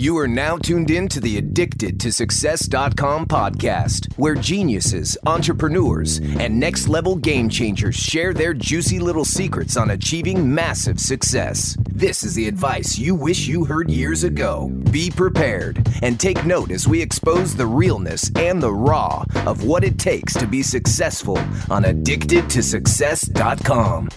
You are now tuned in to the Addicted to Success.com podcast, where geniuses, entrepreneurs, and next level game changers share their juicy little secrets on achieving massive success. This is the advice you wish you heard years ago. Be prepared and take note as we expose the realness and the raw of what it takes to be successful on Addicted to Success.com.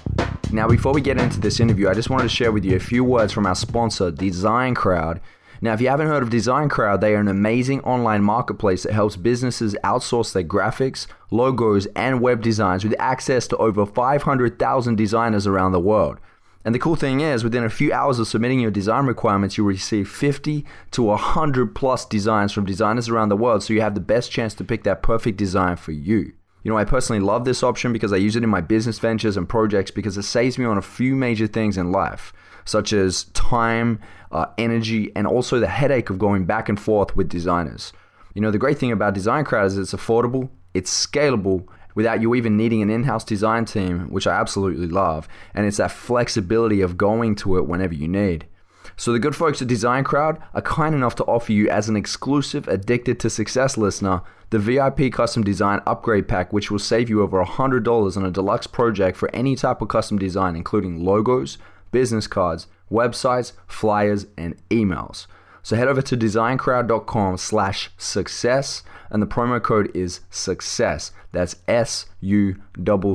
Now, before we get into this interview, I just wanted to share with you a few words from our sponsor, Design Crowd. Now, if you haven't heard of Design Crowd, they are an amazing online marketplace that helps businesses outsource their graphics, logos, and web designs with access to over 500,000 designers around the world. And the cool thing is, within a few hours of submitting your design requirements, you'll receive 50 to 100 plus designs from designers around the world, so you have the best chance to pick that perfect design for you. You know, I personally love this option because I use it in my business ventures and projects because it saves me on a few major things in life, such as time, uh, energy, and also the headache of going back and forth with designers. You know, the great thing about Design Crowd is it's affordable, it's scalable, without you even needing an in house design team, which I absolutely love, and it's that flexibility of going to it whenever you need. So the good folks at Design Crowd are kind enough to offer you as an exclusive Addicted to Success listener the VIP custom design upgrade pack which will save you over $100 on a deluxe project for any type of custom design including logos, business cards, websites, flyers, and emails. So head over to designcrowd.com slash success and the promo code is success. That's S U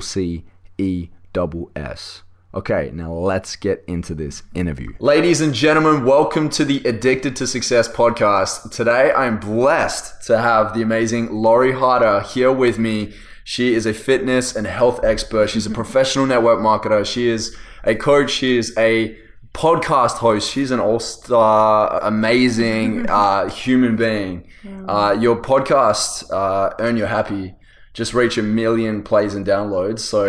C E S. Okay, now let's get into this interview. Ladies and gentlemen, welcome to the Addicted to Success podcast. Today I am blessed to have the amazing Lori Harder here with me. She is a fitness and health expert. She's a professional network marketer. She is a coach. She is a podcast host. She's an all star, amazing uh, human being. Uh, your podcast, uh, Earn Your Happy, just reached a million plays and downloads. So,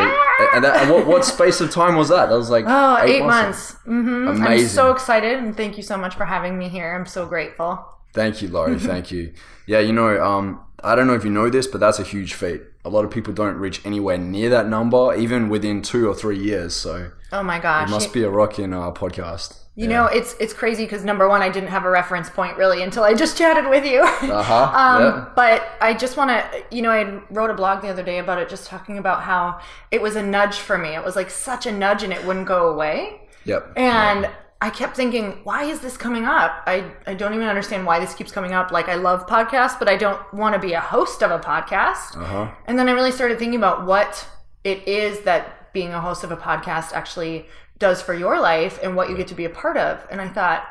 and, that, and what, what space of time was that? That was like oh, eight, eight months. months. Mm-hmm. Amazing. I'm so excited, and thank you so much for having me here. I'm so grateful. Thank you, Lori. thank you. Yeah, you know, um, I don't know if you know this, but that's a huge feat. A lot of people don't reach anywhere near that number, even within two or three years. So, oh my gosh, it must be a rock in our podcast. You yeah. know, it's it's crazy because number one, I didn't have a reference point really until I just chatted with you. Uh-huh. um, yeah. But I just want to, you know, I wrote a blog the other day about it, just talking about how it was a nudge for me. It was like such a nudge, and it wouldn't go away. Yep. And yeah. I kept thinking, why is this coming up? I, I don't even understand why this keeps coming up. Like, I love podcasts, but I don't want to be a host of a podcast. Uh-huh. And then I really started thinking about what it is that being a host of a podcast actually does for your life and what you get to be a part of. And I thought,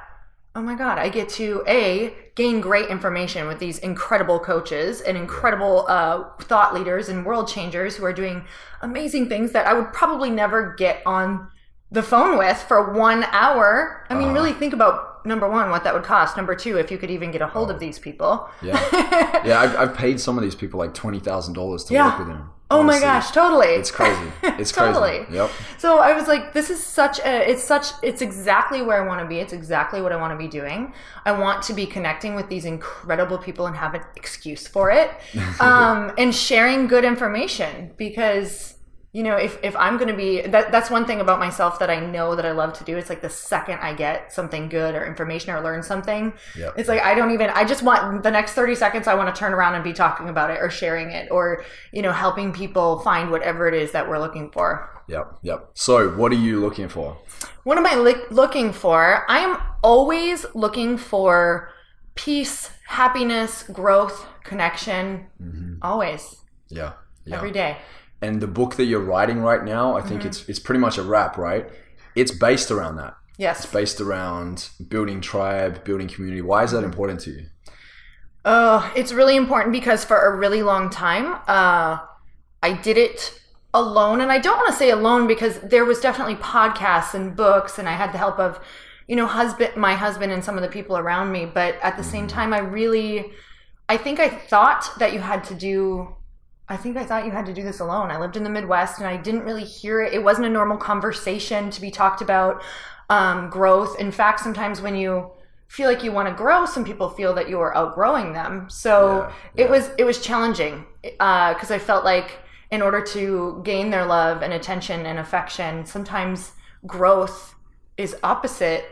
oh my God, I get to A, gain great information with these incredible coaches and incredible uh, thought leaders and world changers who are doing amazing things that I would probably never get on the phone with for one hour. I mean, uh, really think about number one, what that would cost. Number two, if you could even get a hold oh, of these people. Yeah. yeah, I've, I've paid some of these people like $20,000 to yeah. work with them. Oh my gosh, totally. It's crazy. It's totally. Crazy. Yep. So I was like, this is such a, it's such, it's exactly where I want to be. It's exactly what I want to be doing. I want to be connecting with these incredible people and have an excuse for it. Um, and sharing good information because you know if, if i'm going to be that that's one thing about myself that i know that i love to do. It's like the second i get something good or information or learn something yep. it's like i don't even i just want the next 30 seconds i want to turn around and be talking about it or sharing it or you know helping people find whatever it is that we're looking for. Yep yep. So what are you looking for? What am i li- looking for? I am always looking for peace happiness growth connection. Mm-hmm. always. Yeah, yeah. Every day and the book that you're writing right now, I think mm-hmm. it's it's pretty much a wrap, right? It's based around that. Yes. It's based around building tribe, building community. Why is that important to you? Oh, it's really important because for a really long time, uh, I did it alone, and I don't want to say alone because there was definitely podcasts and books, and I had the help of, you know, husband, my husband, and some of the people around me. But at the same mm-hmm. time, I really, I think I thought that you had to do I think I thought you had to do this alone. I lived in the Midwest and I didn't really hear it. It wasn't a normal conversation to be talked about um, growth. In fact, sometimes when you feel like you want to grow, some people feel that you are outgrowing them. So yeah, yeah. it was it was challenging because uh, I felt like in order to gain their love and attention and affection, sometimes growth is opposite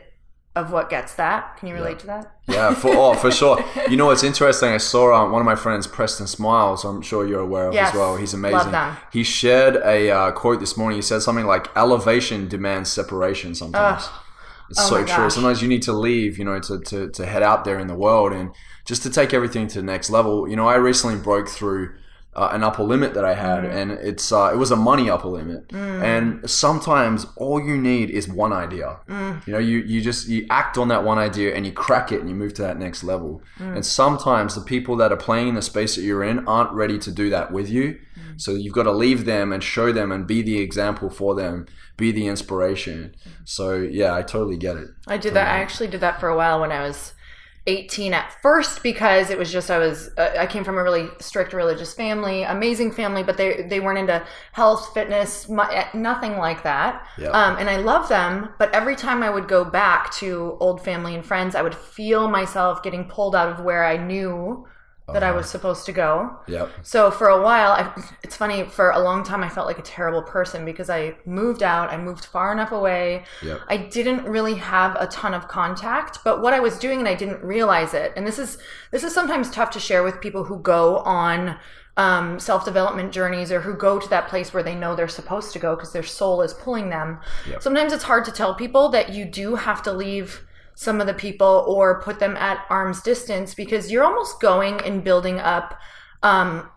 of what gets that. Can you relate to that? Yeah, for oh, for sure. You know what's interesting? I saw um, one of my friends, Preston Smiles. I'm sure you're aware of Yes, as well. He's amazing. He shared a uh, quote this morning. He said something like, "Elevation demands separation." Sometimes it's Oh so true. Sometimes you need to leave, you know, to, to to head out there in the world and just to take everything to the next level. You know, I recently broke through. Uh, an upper limit that I had, Mm. and it's uh, it was a money upper limit. And sometimes all you need is one idea. Mm. You know, you, you just you act on that one idea and you crack it and you move to that next level. Mm. And sometimes the people that are playing in the space that you're in aren't ready to do that with you. Mm. So you've got to leave them and show them and be the example for them, be the inspiration. So yeah, I totally get it. I did that. I actually did that for a while when I was 18 at first because it was just I was uh, I came from a really strict religious family, amazing family, but they they weren't into health, fitness, mu- eh, nothing like that. Um, and I love them, but every time I would go back to old family and friends, I would feel myself getting pulled out of where I knew that I was supposed to go. Yep. So for a while, I, it's funny. For a long time, I felt like a terrible person because I moved out. I moved far enough away. Yep. I didn't really have a ton of contact, but what I was doing, and I didn't realize it. And this is this is sometimes tough to share with people who go on um, self development journeys or who go to that place where they know they're supposed to go because their soul is pulling them. Sometimes it's hard to tell people that you do have to leave some of the people or put them at arm's distance because you're almost going and building up um,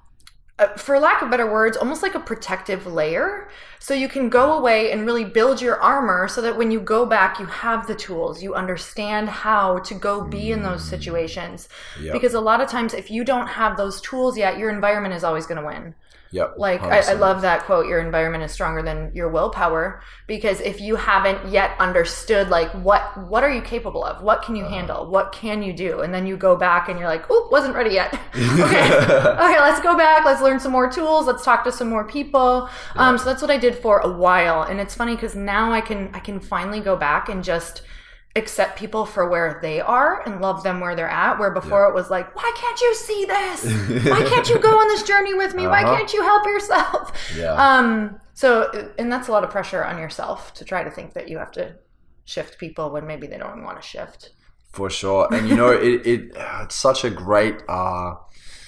uh, for lack of better words, almost like a protective layer. So you can go away and really build your armor so that when you go back, you have the tools. You understand how to go be in those situations. Yep. Because a lot of times, if you don't have those tools yet, your environment is always going to win. Yep. Like I, I love that quote, your environment is stronger than your willpower. Because if you haven't yet understood like what what are you capable of? What can you Uh-huh. handle? What can you do? And then you go back and you're like, oh, wasn't ready yet. okay. okay, let's go back, let's learn some more tools, let's talk to some more people. Um, so that's what I did for a while. And it's funny because now I can I can finally go back and just accept people for where they are and love them where they're at where before it was like why can't you see this why can't you go on this journey with me why Uh-huh. can't you help yourself Yeah. um so and that's a lot of pressure on yourself to try to think that you have to shift people when maybe they don't want to shift For sure. And you know, it, it it's such a great uh,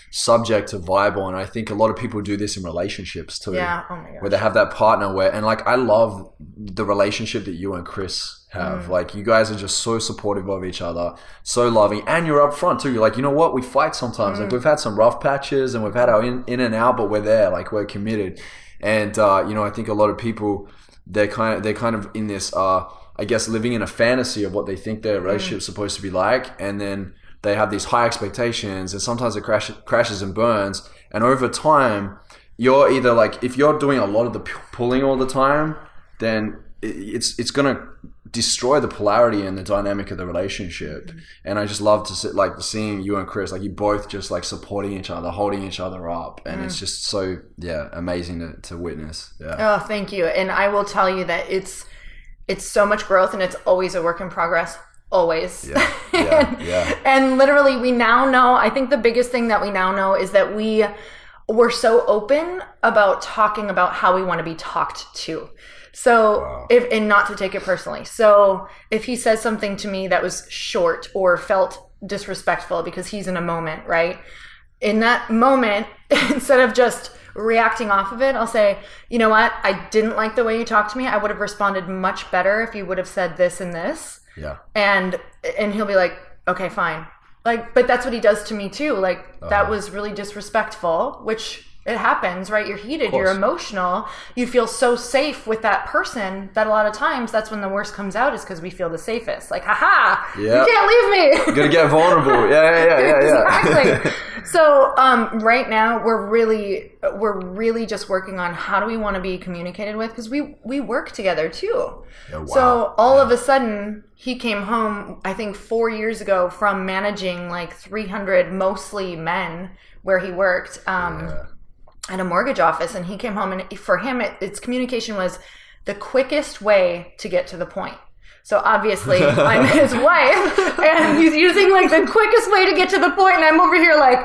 subject to vibe on. I think a lot of people do this in relationships too. yeah oh my Where they have that partner where and like I love the relationship that you and Chris have. Mm. Like you guys are just so supportive of each other, so loving, and you're up front too. You're like, you know what, we fight sometimes. Mm. Like we've had some rough patches and we've had our in, in and out, but we're there, like we're committed. And uh, you know, I think a lot of people they're kind of they're kind of in this uh I guess living in a fantasy of what they think their relationship's supposed to be like, and then they have these high expectations, and sometimes it crash, crashes and burns. And over time, you're either like if you're doing a lot of the pulling all the time, then it's it's gonna destroy the polarity and the dynamic of the relationship. Mm-hmm. And I just love to sit like seeing you and Chris, like you both just like supporting each other, holding each other up, and it's mm. just so yeah amazing to, to witness. Yeah. oh thank you and i will tell you that it's it's so much growth and it's always a work in progress always Yeah, yeah, yeah. and literally we now know i think the biggest thing that we now know is that we we're so open about talking about how we want to be talked to so if and not to take it personally. So if he says something to me that was short or felt disrespectful because he's in a moment right? In that moment instead of just reacting off of it i'll say you know what? I didn't like the way you talked to me. I would have responded much better if you would have said this and this. Yeah. and and he'll be like okay fine. Like but that's what he does to me too. Like that uh-huh. was really disrespectful which it happens right you're heated you're emotional you feel so safe with that person that a lot of times that's when the worst comes out is because we feel the safest like haha Yeah. you can't leave me Gonna get vulnerable. Yeah, yeah, yeah, yeah, yeah. exactly. so um, right now we're really we're really just working on how do we want to be communicated with because we we work together too. wow. So all of a sudden he came home I think 4 years ago from managing like 300 mostly men where he worked um, Yeah. At a mortgage office and he came home and for him it, its communication was the quickest way to get to the point. So obviously i'm his wife and he's using like the quickest way to get to the point and i'm over here like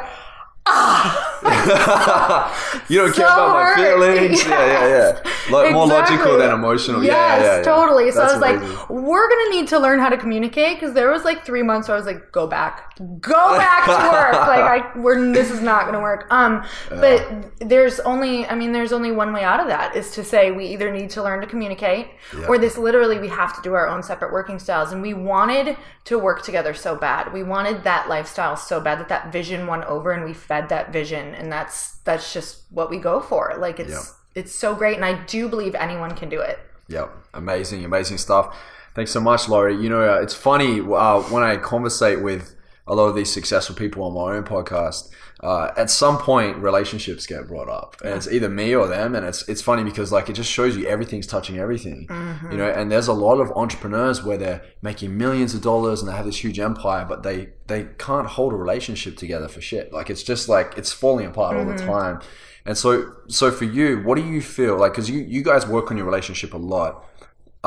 you don't care So about my feelings. Yeah, yeah, yeah. Like, More logical than emotional. Yes, yeah, yeah, yeah. totally. So That's I was amazing. like, we're gonna need to learn how to communicate because there was like three months where I was like, go back, go back to work. like I, we're this is not gonna work. Um, but there's only, I mean, there's only one way out of that is to say we either need to learn to communicate, or this literally we have to do our own separate working styles. And we wanted to work together so bad. We wanted that lifestyle so bad that that vision won over, and we fed that vision, and that's that's just what we go for. Like it's. Yeah. It's so great, and I do believe anyone can do it. Yep, amazing, amazing stuff. Thanks so much, Lori. You know, uh, it's funny uh, when I conversate with a lot of these successful people on my own podcast. Uh, at some point, relationships get brought up, and it's either me or them. And it's it's funny because like it just shows you everything's touching everything, you know. And there's a lot of entrepreneurs where they're making millions of dollars and they have this huge empire, but they they can't hold a relationship together for shit. Like it's just like it's falling apart all the time. And so, so for you, what do you feel like? Because you, you guys work on your relationship a lot.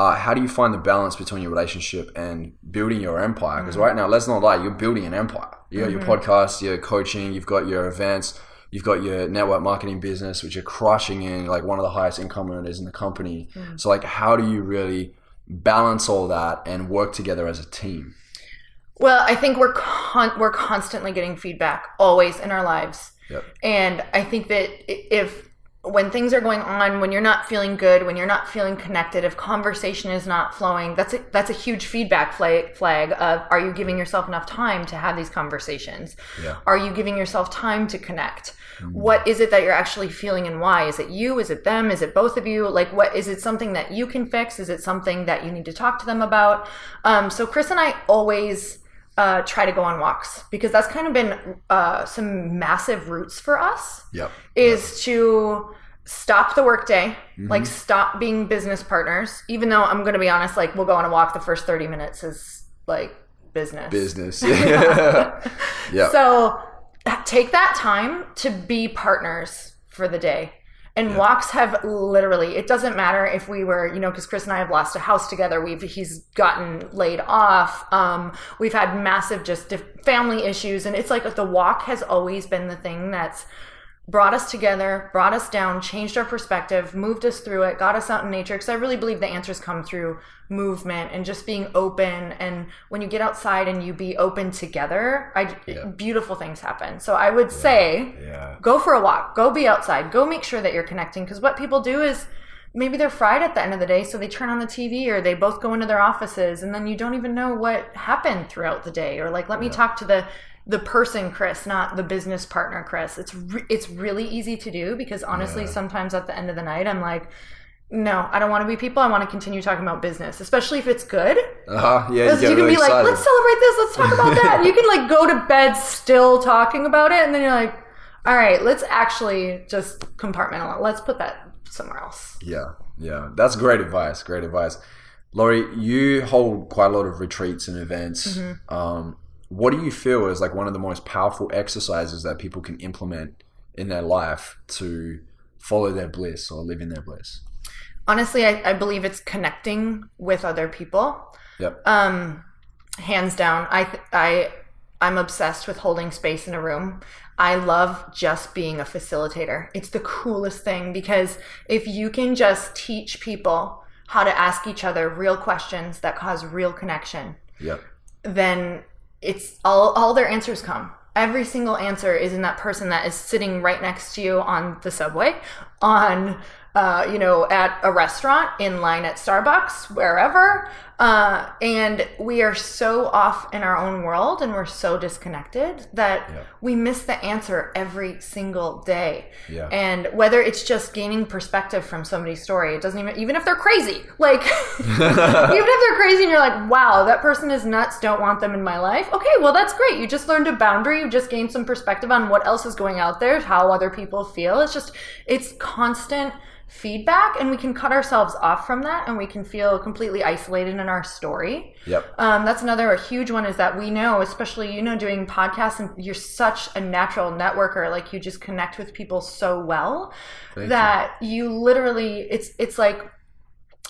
Uh, how do you find the balance between your relationship and building your empire? Because mm. right now, let's not lie, you're building an empire. You got your mm-hmm. podcast, your coaching, you've got your events, you've got your network marketing business, which you're crushing in, like one of the highest income earners in the company. Mm. So, like, how do you really balance all that and work together as a team? Well, I think we're con- we're constantly getting feedback always in our lives. Yep. And I think that if when things are going on, when you're not feeling good, when you're not feeling connected, if conversation is not flowing, that's a, that's a huge feedback flag, flag of are you giving yourself enough time to have these conversations? Yeah. Are you giving yourself time to connect? What is it that you're actually feeling and why? Is it you? Is it them? Is it both of you? Like, what is it something that you can fix? Is it something that you need to talk to them about? Um, so, Chris and I always uh, try to go on walks because that's kind of been uh, some massive roots for us Yep. is to stop the workday, Mm-hmm. like stop being business partners. Even though I'm going to be honest, like we'll go on a walk, the first 30 minutes is like business. Business. yeah. yeah. So take that time to be partners for the day. And walks have literally, it doesn't matter if we were, you know, because Chris and I have lost a house together. We've, he's gotten laid off. Um, we've had massive just family issues. And it's like the walk has always been the thing that's brought us together, brought us down, changed our perspective, moved us through it, got us out in nature. Because I really believe the answers come through movement and just being open. And when you get outside and you be open together, I, beautiful things happen. So I would say, yeah. go for a walk, go be outside, go make sure that you're connecting. Because what people do is maybe they're fried at the end of the day, so they turn on the TV or they both go into their offices, and then you don't even know what happened throughout the day. Or like, let me talk to the the person Chris, not the business partner Chris. It's re- it's really easy to do because honestly, sometimes at the end of the night, I'm like. No, I don't want to be people. I want to continue talking about business, especially if it's good. Uh-huh. Yeah. You, you, can really be like, let's celebrate this, let's talk about that. you can like go to bed still talking about it, and then you're like, all right, let's actually just compartmentalize. Let's put that somewhere else. Yeah, yeah, that's great advice. Great advice, Lori. You hold quite a lot of retreats and events. Mm-hmm. Um, what do you feel is like one of the most powerful exercises that people can implement in their life to follow their bliss or live in their bliss? Honestly, I, I believe it's connecting with other people. Yep. Um, hands down, I th- I I'm obsessed with holding space in a room. I love just being a facilitator. It's the coolest thing because if you can just teach people how to ask each other real questions that cause real connection, yep. then it's all all their answers come. Every single answer is in that person that is sitting right next to you on the subway, on uh, you know, at a restaurant, in line at Starbucks, wherever. Uh, and we are so off in our own world and we're so disconnected that Yeah. we miss the answer every single day. Yeah. And whether it's just gaining perspective from somebody's story, it doesn't even, even if they're crazy, like, even if they're crazy and you're like, wow, that person is nuts, don't want them in my life. Okay, well, that's great. You just learned a boundary. You just gained some perspective on what else is going out there, how other people feel. It's just, it's constant feedback, and we can cut ourselves off from that and we can feel completely isolated in our story. Yep. Um, that's another a huge one is that we know, especially you know, doing podcasts and you're such a natural networker, like you just connect with people so well Thank that you. literally it's it's like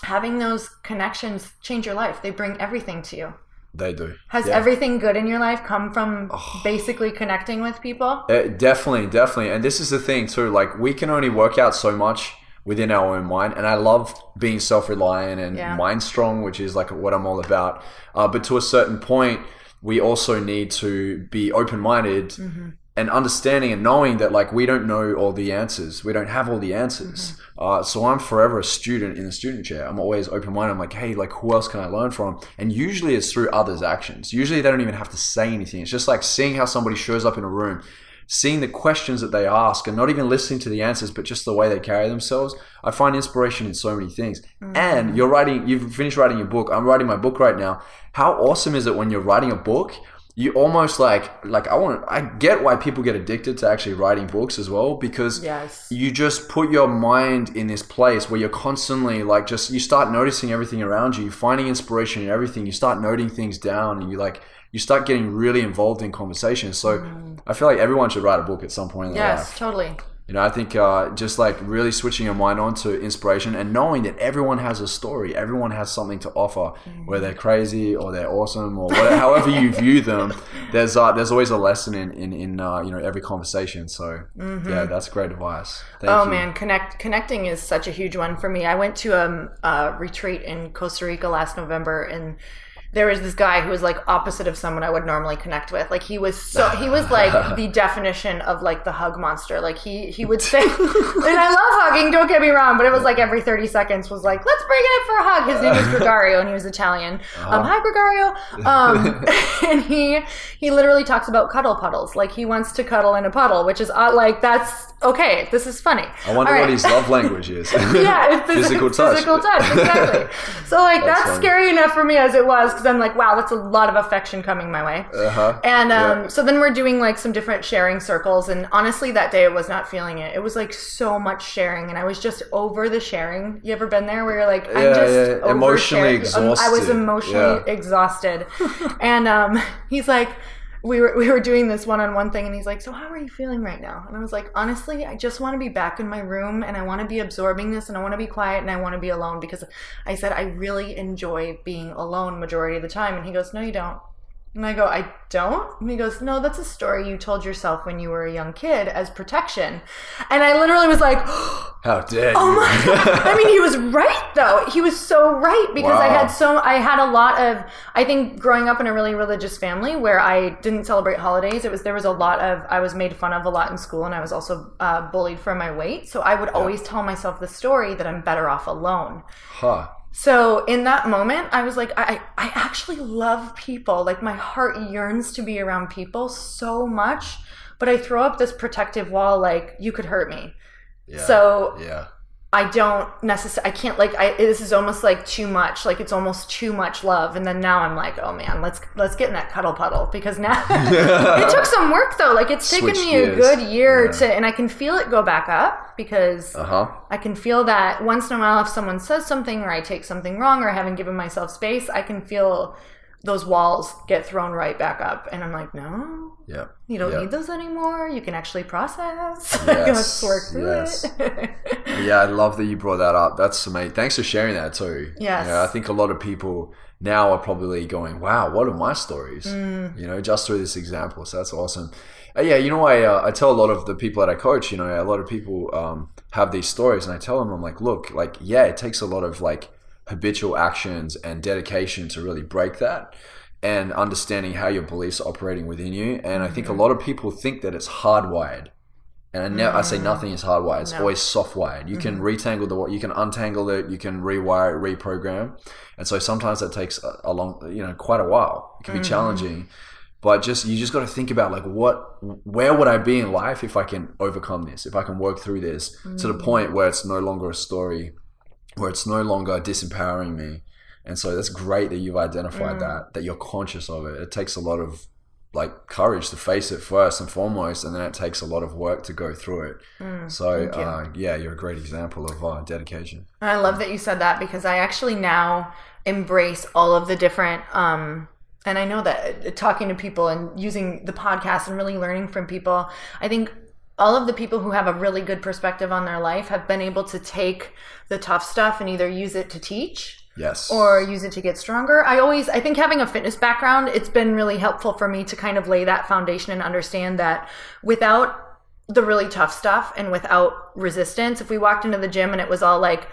having those connections change your life. They bring everything to you. They do. Has Yeah. everything good in your life come from basically connecting with people? Uh, definitely, definitely. And this is the thing too. Like we can only work out so much within our own mind. And I love being self-reliant and Yeah. mind strong, which is like what I'm all about. Uh, but to a certain point, we also need to be open-minded and understanding and knowing that like we don't know all the answers. We don't have all the answers. Uh, so I'm forever a student in the student chair. I'm always open-minded. I'm like, hey, like who else can I learn from? And usually it's through others' actions. Usually they don't even have to say anything. It's just like seeing how somebody shows up in a room seeing the questions that they ask and not even listening to the answers, but just the way they carry themselves. I find inspiration in so many things. And mm-hmm. you're writing, you've finished writing your book. I'm writing my book right now. How awesome is it when you're writing a book? You almost like, like I want I get why people get addicted to actually writing books as well because Yes. you just put your mind in this place where you're constantly like, just, you start noticing everything around you, finding inspiration in everything. You start noting things down and you like, you start getting really involved in conversations. So mm-hmm. I feel like everyone should write a book at some point in their Yes, life. totally. You know, I think uh, just like really switching your mind on to inspiration and knowing that everyone has a story, everyone has something to offer, whether they're crazy or they're awesome or whatever, however you view them. There's uh, there's always a lesson in in, in uh, you know every conversation. So yeah, that's great advice. Thank Oh you. man, connect connecting is such a huge one for me. I went to um, a retreat in Costa Rica last November, and there was this guy who was like opposite of someone I would normally connect with. Like he was so he was like the definition of like the hug monster. Like he he would say, and I love hugging. Don't get me wrong, but it was like every thirty seconds was like, let's bring it in for a hug. His name is Gregario, and he was Italian. Um, hi Gregario. Um, and he he literally talks about cuddle puddles. Like he wants to cuddle in a puddle, which is uh, like that's okay. This is funny. I wonder All what right. his love language is. yeah, it's phys- physical touch. Physical touch, exactly. so like That's that's, scary enough for me as it was because I'm like, wow, that's a lot of affection coming my way. Uh-huh. And um, Yeah. so then we're doing like some different sharing circles, and honestly, that day I was not feeling it. It was like so much sharing, and I was just over the sharing. You ever been there where you're like, I'm Yeah, just yeah, over emotionally sharing. Um, I was emotionally exhausted, and um, he's like. We were, we were doing this one-on-one thing and he's like so how are you feeling right now? And i was like honestly i just want to be back in my room and i want to be absorbing this and i want to be quiet and i want to be alone because i said i really enjoy being alone majority of the time. And he goes no you don't and I go, I don't? And he goes, No, that's a story you told yourself when you were a young kid as protection. And I literally was like, How dare Oh my god. I mean, he was right though. He was so right because I had so I had a lot of I think growing up in a really religious family where I didn't celebrate holidays, it was there was a lot of I was made fun of a lot in school and I was also uh, bullied for my weight. So I would always tell myself the story that I'm better off alone. huh. So in that moment, I was like, I, I actually love people. Like my heart yearns to be around people so much, but I throw up this protective wall, like you could hurt me. Yeah. So yeah. I don't necessarily, I can't like, I, this is almost like too much. Like it's almost too much love. And then now I'm like, oh man, let's, let's get in that cuddle puddle because now it took some work though. Like it's taken Switch me a good year Yeah. to, and I can feel it go back up because Uh huh. I can feel that once in a while if someone says something or I take something wrong or I haven't given myself space, I can feel those walls get thrown right back up. And I'm like, no, Yeah. you don't Yeah. need those anymore. You can actually process. Yes, work through yes. it. Yeah, I love that you brought that up. That's amazing. Thanks for sharing that too. Yeah, I think a lot of people now are probably going, "Wow, what are my stories?" You know, just through this example. So that's awesome. Uh, yeah, you know, I uh, I tell a lot of the people that I coach. You know, a lot of people um, have these stories, and I tell them, I'm like, look, like, yeah, it takes a lot of like habitual actions and dedication to really break that. And understanding how your beliefs are operating within you, and I think a mm-hmm. lot of people think that it's hardwired, and I, ne- I say mm. nothing is hardwired. It's No. always soft wired. You can mm-hmm. retangle the you can untangle it, you can rewire it, reprogram, and so sometimes that takes a, a long, you know, quite a while. It can be mm-hmm. challenging, but just you just got to think about like what, where would I be in life if I can overcome this, if I can work through this to the mm. point where it's no longer a story, where it's no longer disempowering me. And so that's great that you've identified that, that you're conscious of it. It takes a lot of like courage to face it first and foremost, and then it takes a lot of work to go through it. so you. uh, yeah, you're a great example of uh, dedication. And I love that you said that because I actually now embrace all of the different um and I know that uh, talking to people and using the podcast and really learning from people, I think all of the people who have a really good perspective on their life have been able to take the tough stuff and either use it to teach Yes. or use it to get stronger. I always, I think having a fitness background, it's been really helpful for me to kind of lay that foundation and understand that without the really tough stuff and without resistance, if we walked into the gym and it was all like,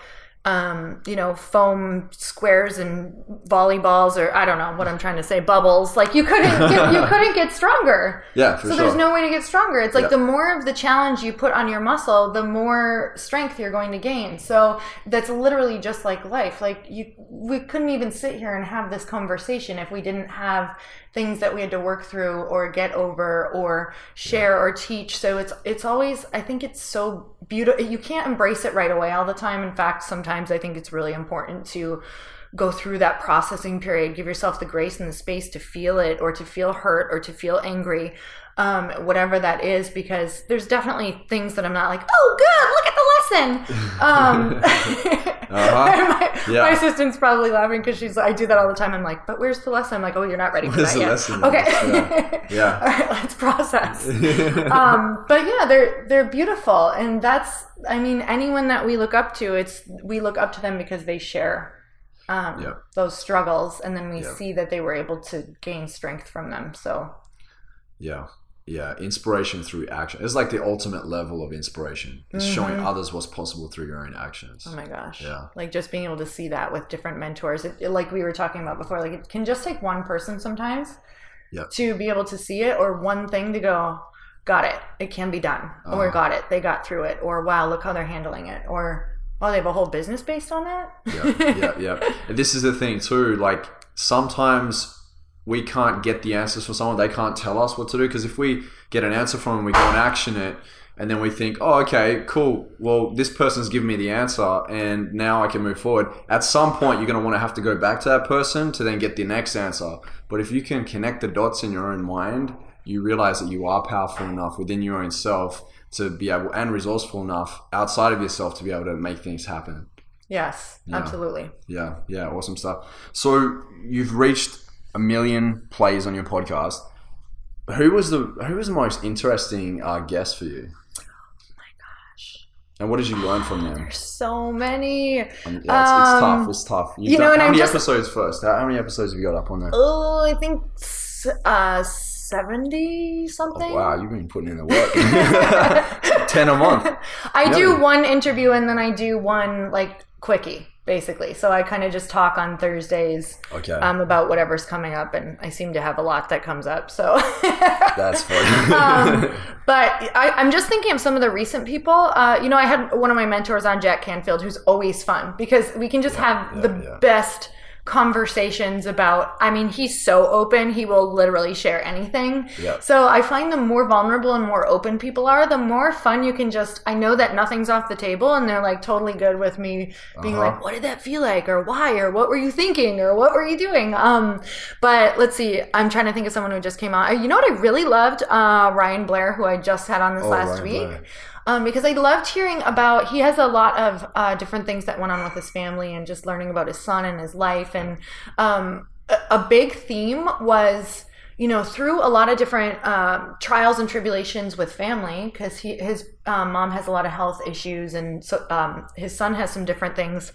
um, you know, foam squares and volleyballs, or I don't know what I'm trying to say, bubbles. Like you couldn't, get, you couldn't get stronger. Yeah, for so sure. there's no way to get stronger. It's like Yeah. the more of the challenge you put on your muscle, the more strength you're going to gain. So that's literally just like life. Like you, we couldn't even sit here and have this conversation if we didn't have things that we had to work through or get over or share or teach. So it's it's always I think it's so beautiful. You can't embrace it right away all the time. In fact, sometimes I think it's really important to go through that processing period give yourself the grace and the space to feel it or to feel hurt or to feel angry um, whatever that is because there's definitely things that i'm not like oh good look at the lesson um, my, Yeah. my assistant's probably laughing because she's i do that all the time i'm like but where's the lesson i'm like oh you're not ready for Where's that the yet lesson? okay Yeah. Yeah. all right let's process um, but yeah, they're they're beautiful, and that's I mean anyone that we look up to, it's we look up to them because they share um, Yeah. those struggles, and then we Yeah. see that they were able to gain strength from them. So Yeah. Yeah. Inspiration through action. It's like the ultimate level of inspiration. It's showing others what's possible through your own actions. oh my gosh, Yeah. like just being able to see that with different mentors, it, like we were talking about before, like it can just take one person sometimes Yeah. to be able to see it, or one thing to go. Got it. It can be done. Or Uh-huh. got it. They got through it. Or wow, look how they're handling it. Or oh, they have a whole business based on that. yeah, yeah, yeah. And this is the thing too. Like sometimes we can't get the answers from someone. They can't tell us what to do because if we get an answer from them, we go and action it, and then we think, oh, okay, cool. Well, this person's given me the answer, and now I can move forward. At some point, you're going to want to have to go back to that person to then get the next answer. But if you can connect the dots in your own mind, you realize that you are powerful enough within your own self to be able and resourceful enough outside of yourself to be able to make things happen. Yes, absolutely. Yeah, yeah, awesome stuff. So you've reached a million plays on your podcast. Who was the who was the most interesting uh, guest for you? Oh my gosh. And what did you learn from them? So many. Um, yeah, it's, it's tough. Um, It's tough. You've you know, done, and how I'm many just- episodes first? How, how many episodes have you got up on there? Oh, I think uh, seventy something. Oh, wow, you've been putting in the work. Ten a month. I do one interview and then I do one like quickie, basically. So I kind of just talk on Thursdays Okay, um, about whatever's coming up, and I seem to have a lot that comes up. So. that's funny. um, but I, I'm just thinking of some of the recent people. Uh, you know, I had one of my mentors on Jack Canfield, who's always fun because we can just have yeah, the yeah. best conversations about. I mean, he's so open; he will literally share anything. Yeah. So I find the more vulnerable and more open people are, the more fun you can just. I know that nothing's off the table, and they're like totally good with me being Uh-huh. like, "What did that feel like?" or "Why?" or "What were you thinking?" or "What were you doing?" Um, but let's see. I'm trying to think of someone who just came out. Uh, You know what I really loved? Uh, Ryan Blair, who I just had on this Oh, last Ryan week. Blair. Um, because I loved hearing about he has a lot of uh, different things that went on with his family and just learning about his son and his life. And um, a, big theme was you know through a lot of different um, trials and tribulations with family because his um, mom has a lot of health issues and so um, his son has some different things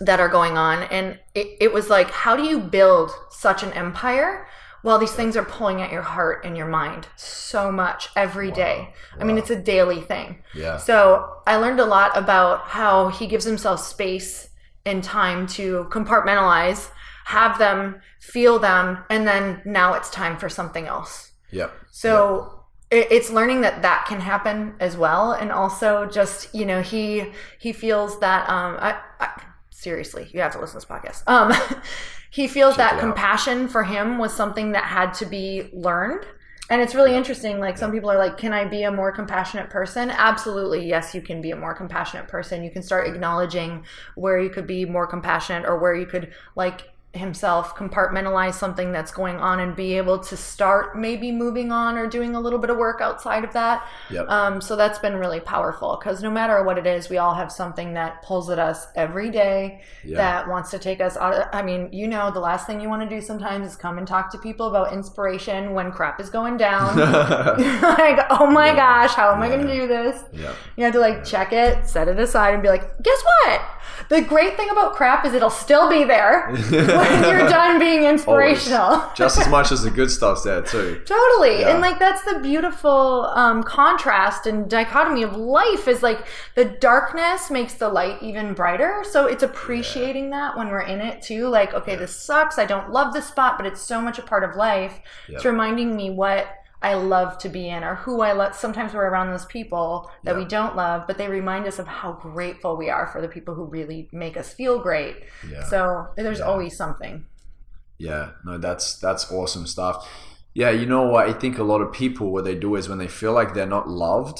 that are going on. And it, it was like how do you build such an empire while these things are pulling at your heart and your mind so much every day. i mean it's a daily thing Yeah. so i learned a lot about how he gives himself space and time to compartmentalize have them feel them and then now it's time for something else Yep. so it, it's learning that that can happen as well, and also just you know he he feels that um I, I seriously you have to listen to this podcast um he feels Check that compassion for him was something that had to be learned. And it's really interesting. Like some people are like, "Can I be a more compassionate person?" Absolutely, yes. You can be a more compassionate person. You can start acknowledging where you could be more compassionate, or where you could like himself compartmentalize something that's going on and be able to start maybe moving on or doing a little bit of work outside of that. Yep. Um, so that's been really powerful because no matter what it is, we all have something that pulls at us every day Yeah. that wants to take us out. Of, I mean, you know, the last thing you want to do sometimes is come and talk to people about inspiration when crap is going down. like, oh my gosh, how am I going to do this? yeah. You have to like check it, set it aside, and be like, guess what? The great thing about crap is it'll still be there you're done being inspirational. Just as much as the good stuff's there too. Totally. Yeah. And like that's the beautiful um, contrast and dichotomy of life is like the darkness makes the light even brighter. So it's appreciating that when we're in it too. Like, okay, this sucks. I don't love this spot, but it's so much a part of life. It's reminding me what I love to be in or who I love. Sometimes we're around those people that Yeah. we don't love, but they remind us of how grateful we are for the people who really make us feel great. Yeah. So there's Yeah. always something. Yeah, no, that's that's awesome stuff. Yeah, you know what? I think a lot of people what they do is when they feel like they're not loved,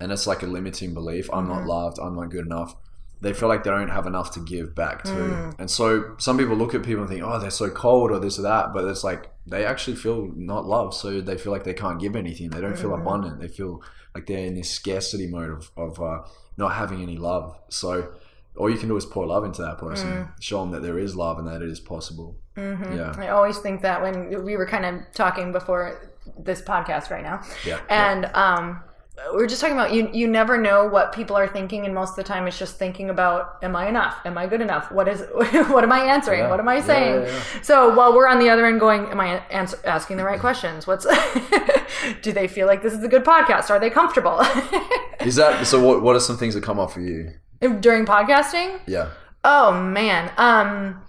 and it's like a limiting belief. I'm Mm-hmm. not loved. I'm not good enough. They feel like they don't have enough to give back to, Mm. and so some people look at people and think, "Oh, they're so cold," or this or that. But it's like they actually feel not loved, so they feel like they can't give anything. They don't feel Mm-hmm. abundant. They feel like they're in this scarcity mode of, of uh, not having any love. So all you can do is pour love into that person, Mm. show them that there is love and that it is possible. Mm-hmm. Yeah. I always think that when we were kind of talking before this podcast right now, Yeah, and um, we were just talking about you. You never know what people are thinking, and most of the time, it's just thinking about, "Am I enough? Am I good enough? What is? what am I answering? Yeah. What am I saying?" yeah, yeah. So while we're on the other end, going, "Am I answer, asking the right questions? What's? do they feel like this is a good podcast? Are they comfortable?" Is that so? What What are some things that come up for you? During podcasting, Yeah. Oh man, um,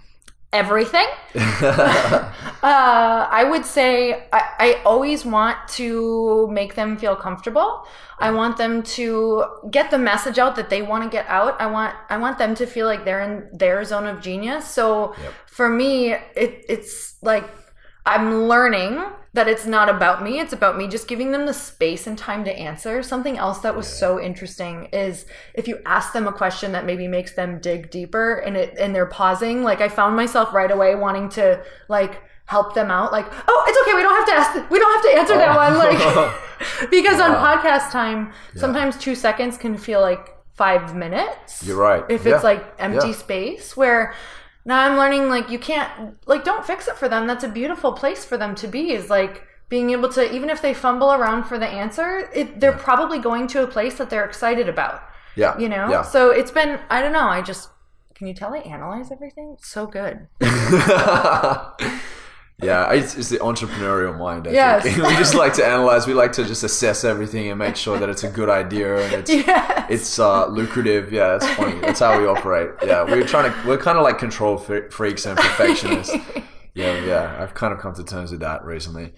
everything. uh, I would say I, I always want to make them feel comfortable. I want them to get the message out that they want to get out. I want I want them to feel like they're in their zone of genius. So Yep. for me, it, it's like I'm learning that it's not about me. It's about me just giving them the space and time to answer. Something else that was so interesting is if you ask them a question that maybe makes them dig deeper and it and they're pausing. Like I found myself right away wanting to like help them out. Like, oh, it's okay. We don't have to ask. We don't have to answer that one. Oh. Like because on podcast time, sometimes two seconds can feel like five minutes. You're right. If Yeah. it's like empty Yeah. space where now I'm learning like you can't like don't fix it for them. That's a beautiful place for them to be is like being able to even if they fumble around for the answer, it, they're probably going to a place that they're excited about. Yeah. You know? Yeah. So it's been I don't know, I just can you tell I analyze everything? It's so good. yeah. It's, it's the entrepreneurial mind. I Yes. think. we just like to analyze. We like to just assess everything and make sure that it's a good idea and it's Yes. it's uh, lucrative. Yeah, that's funny. That's how we operate. Yeah, we're trying to. We're kind of like control freaks and perfectionists. yeah, yeah. I've kind of come to terms with that recently.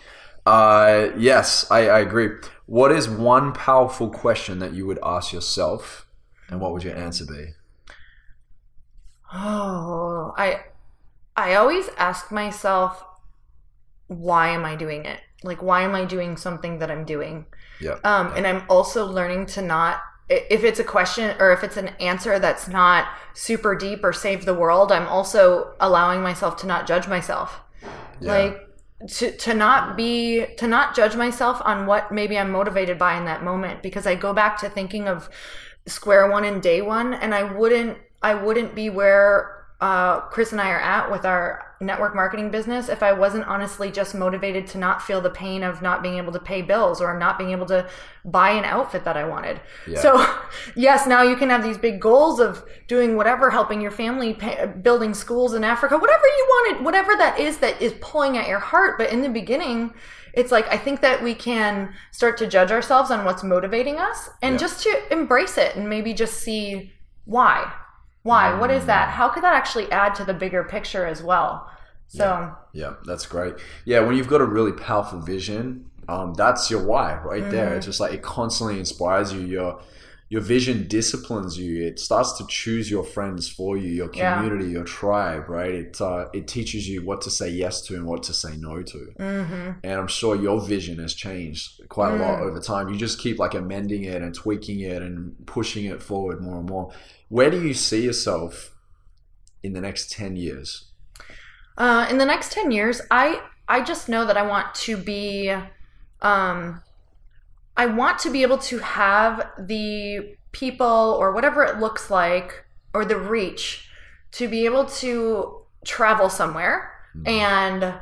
Uh, yes, I, I agree. What is one powerful question that you would ask yourself, and what would your answer be? Oh, I I always ask myself why am I doing it? Like why am I doing something that I'm doing? Yeah. Um and I'm also learning to not if it's a question or if it's an answer that's not super deep or save the world, I'm also allowing myself to not judge myself. Like to, to not be to not judge myself on what maybe I'm motivated by in that moment because I go back to thinking of square one and day one and I wouldn't I wouldn't be where uh, Chris and I are at with our network marketing business if I wasn't honestly just motivated to not feel the pain of not being able to pay bills or not being able to buy an outfit that I wanted. So, yes, now you can have these big goals of doing whatever, helping your family, pay, building schools in Africa, whatever you wanted, whatever that is that is pulling at your heart. But in the beginning, it's like I think that we can start to judge ourselves on what's motivating us and Yeah. just to embrace it and maybe just see why. Why? What is mm. that? How could that actually add to the bigger picture as well? So, Yeah, that's great. Yeah, when you've got a really powerful vision, um, that's your why right there. It's just like it constantly inspires you. Your your vision disciplines you. It starts to choose your friends for you, your Yeah. community, your tribe. Right? It uh, it teaches you what to say yes to and what to say no to. mm-hmm. And I'm sure your vision has changed quite a lot over time. You just keep like amending it and tweaking it and pushing it forward more and more. Where do you see yourself in the next ten years? Uh, in the next 10 years, I I just know that I want to be um I want to be able to have the people or whatever it looks like or the reach to be able to travel somewhere and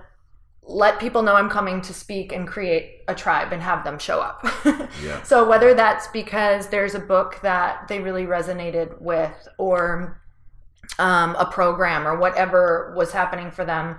let people know I'm coming to speak and create a tribe and have them show up. Yeah. So whether that's because there's a book that they really resonated with or um, a program or whatever was happening for them.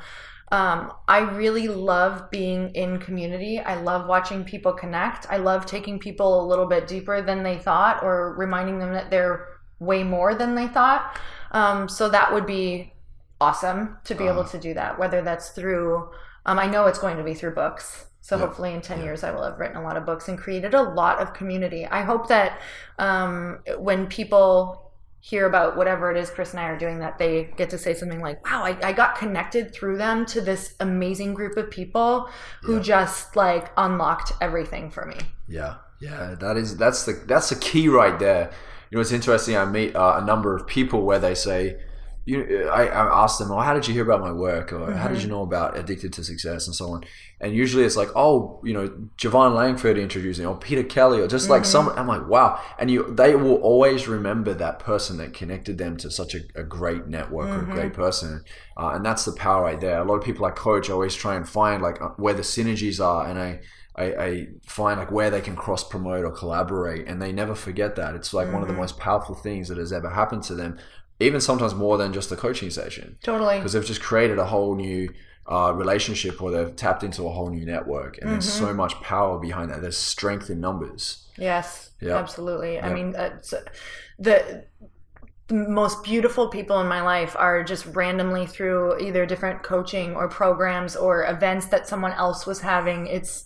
Um, I really love being in community. I love watching people connect. I love taking people a little bit deeper than they thought or reminding them that they're way more than they thought. Um, so that would be awesome to be able to do that, whether that's through, um, I know it's going to be through books. So hopefully in 10 years, I will have written a lot of books and created a lot of community. I hope that um, when people hear about whatever it is Chris and I are doing, that they get to say something like, wow, I, I got connected through them to this amazing group of people who just like unlocked everything for me. Yeah, yeah, that is that's the that's the key right there. You know, it's interesting. I meet uh, a number of people where they say, you, I, I ask them, "Oh, how did you hear about my work?" or "How did you know about Addicted to Success?" and so on. And usually it's like, "Oh, you know, Javon Langford introduced me, or Peter Kelly, or just like someone." I'm like, "Wow!" And you, they will always remember that person that connected them to such a, a great network or a great person, uh, and that's the power right there. A lot of people I coach always try and find like uh, where the synergies are, and I. I, I find like where they can cross promote or collaborate, and they never forget that. It's like one of the most powerful things that has ever happened to them, even sometimes more than just a coaching session, Totally. because they've just created a whole new uh, relationship or they've tapped into a whole new network, and there's so much power behind that. There's strength in numbers. Yes, Yeah. absolutely. I mean, the the most beautiful people in my life are just randomly through either different coaching or programs or events that someone else was having. It's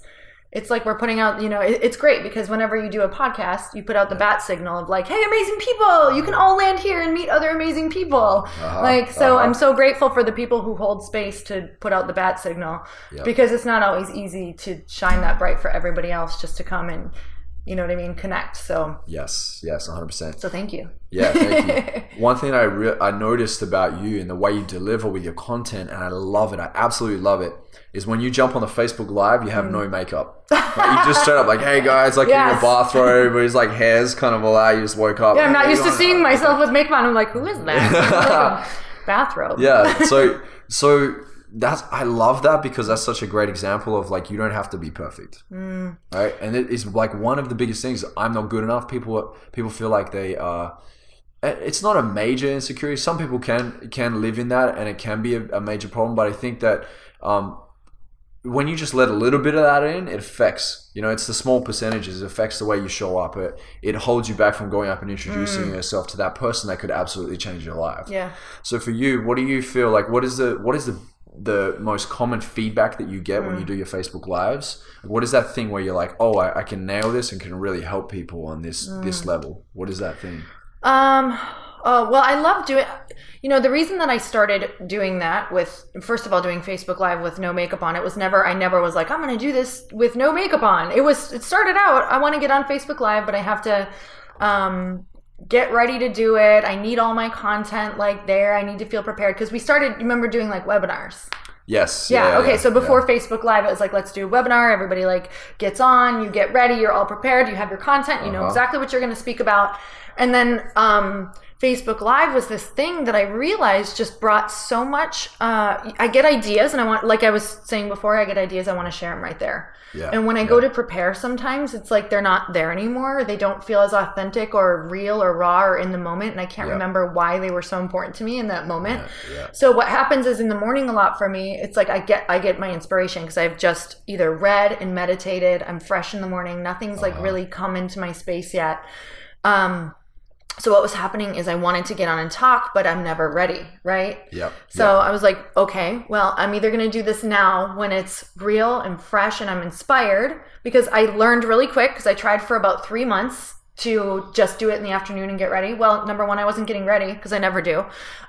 it's like we're putting out, you know, it, it's great because whenever you do a podcast, you put out the bat signal of like, "Hey, amazing people, you can all land here and meet other amazing people." like, so uh-huh. I'm so grateful for the people who hold space to put out the bat signal because it's not always easy to shine that bright for everybody else just to come and, you know what I mean, connect. So, Yes, yes, 100. percent so thank you. Yeah, thank you. One thing I re- I noticed about you and the way you deliver with your content, and I love it. I absolutely love it. Is when you jump on the Facebook Live, you have no makeup. Like, you just straight up like, "Hey guys, like in Mm. Your bathrobe," he's like hair's kind of all out. You just woke up. Yeah, I'm not Hey, used to seeing myself with makeup on. I'm like, who is that? Bathrobe. Yeah. So so that's I love that because that's such a great example of like you don't have to be perfect, Mm. right? And it is like one of the biggest things. I'm not good enough. People people feel like they are. It's not a major insecurity. Some people can can live in that, and it can be a, a major problem. But I think that um, when you just let a little bit of that in, it affects. You know, it's the small percentages. It affects the way you show up. It it holds you back from going up and introducing yourself to that person that could absolutely change your life. Mm. Yeah. So for you, what do you feel like? What is the what is the the most common feedback that you get when you Mm. do your Facebook lives? What is that thing where you're like, oh, I, I can nail this and can really help people on this this Mm. level? What is that thing? Um. Oh well, I love doing. You know, the reason that I started doing that with, first of all, doing Facebook Live with no makeup on, it was never. I never was like, I'm going to do this with no makeup on. It was. It started out. I want to get on Facebook Live, but I have to. Um, get ready to do it. I need all my content like there. I need to feel prepared because we started. Remember doing like webinars. Yes. Yeah, okay. so before yeah. Facebook Live, it was like, let's do a webinar. Everybody like gets on, you get ready, you're all prepared, you have your content, you know Uh-huh. exactly what you're going to speak about. And then um, Facebook Live was this thing that I realized just brought so much. Uh, I get ideas, and I want, like I was saying before, I get ideas, I want to share them right there. Yeah, And when I go to prepare, sometimes it's like they're not there anymore. They don't feel as authentic or real or raw or in the moment. And I can't Yeah. remember why they were so important to me in that moment. yeah. So what happens is in the morning a lot for me, it's like I get I get my inspiration because I've just either read and meditated. I'm fresh in the morning. Nothing's Uh-huh. like really come into my space yet. Um so what was happening is I wanted to get on and talk, but I'm never ready, right? Yeah. So I was like, okay, well, I'm either going to do this now when it's real and fresh and I'm inspired because I learned really quick because I tried for about three months to just do it in the afternoon and get ready. Well, number one, I wasn't getting ready because I never do.